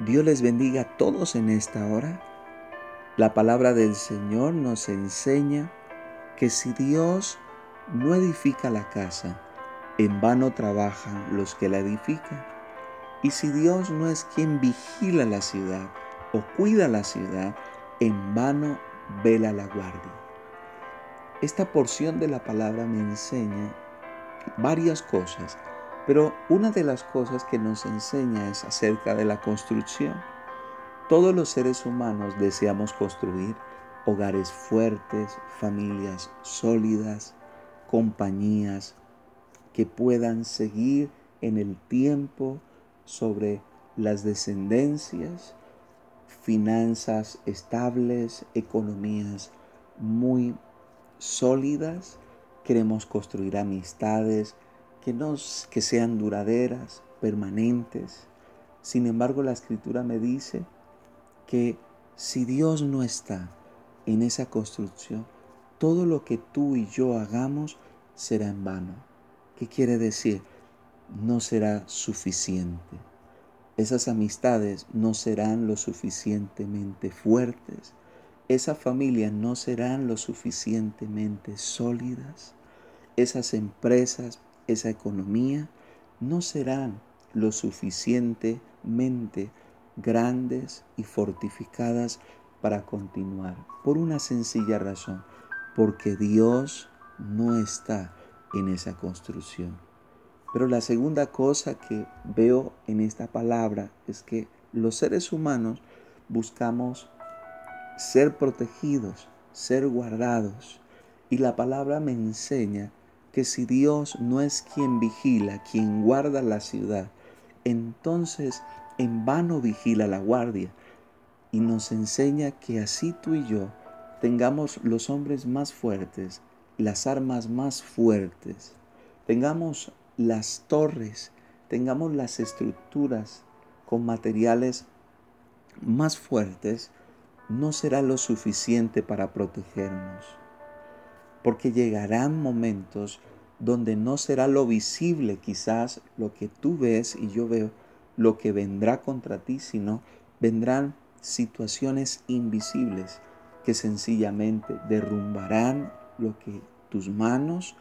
Dios les bendiga a todos en esta hora. La palabra del Señor nos enseña que si Dios no edifica la casa, en vano trabajan los que la edifican. Y si Dios no es quien vigila la ciudad o cuida la ciudad, en vano vela la guardia. Esta porción de la palabra me enseña varias cosas pero una de las cosas que nos enseña es acerca de la construcción. Todos los seres humanos deseamos construir hogares fuertes, familias sólidas, compañías que puedan seguir en el tiempo sobre las descendencias, finanzas estables, economías muy sólidas. Queremos construir amistades, que, nos, que sean duraderas, permanentes. Sin embargo, la escritura me dice que si Dios no está en esa construcción, todo lo que tú y yo hagamos será en vano. ¿Qué quiere decir? No será suficiente. Esas amistades no serán lo suficientemente fuertes. Esas familias no serán lo suficientemente sólidas. Esas empresas esa economía no serán lo suficientemente grandes y fortificadas para continuar. Por una sencilla razón, porque Dios no está en esa construcción. Pero la segunda cosa que veo en esta palabra es que los seres humanos buscamos ser protegidos, ser guardados. Y la palabra me enseña que si Dios no es quien vigila, quien guarda la ciudad, entonces en vano vigila la guardia. Y nos enseña que así tú y yo tengamos los hombres más fuertes, las armas más fuertes, tengamos las torres, tengamos las estructuras con materiales más fuertes, no será lo suficiente para protegernos porque llegarán momentos donde no será lo visible quizás lo que tú ves y yo veo, lo que vendrá contra ti, sino vendrán situaciones invisibles que sencillamente derrumbarán lo que tus manos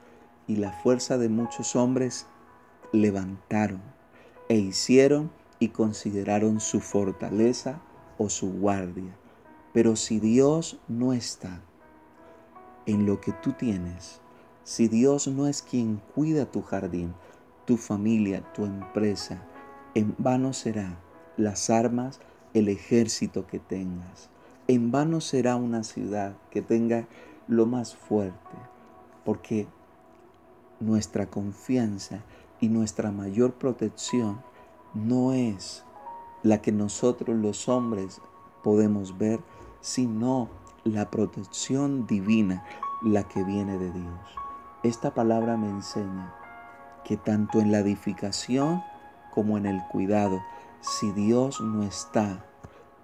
y la fuerza de muchos hombres levantaron e hicieron y consideraron su fortaleza o su guardia. Pero si Dios no está, en lo que tú tienes, si Dios no es quien cuida tu jardín, tu familia, tu empresa, en vano será las armas, el ejército que tengas. En vano será una ciudad que tenga lo más fuerte, porque nuestra confianza y nuestra mayor protección no es la que nosotros los hombres podemos ver, sino la protección divina, la que viene de Dios. Esta palabra me enseña que tanto en la edificación como en el cuidado, si Dios no está,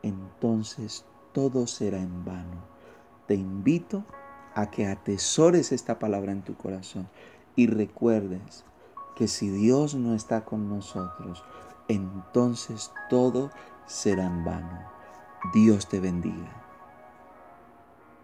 entonces todo será en vano. Te invito a que atesores esta palabra en tu corazón y recuerdes que si Dios no está con nosotros, entonces todo será en vano. Dios te bendiga.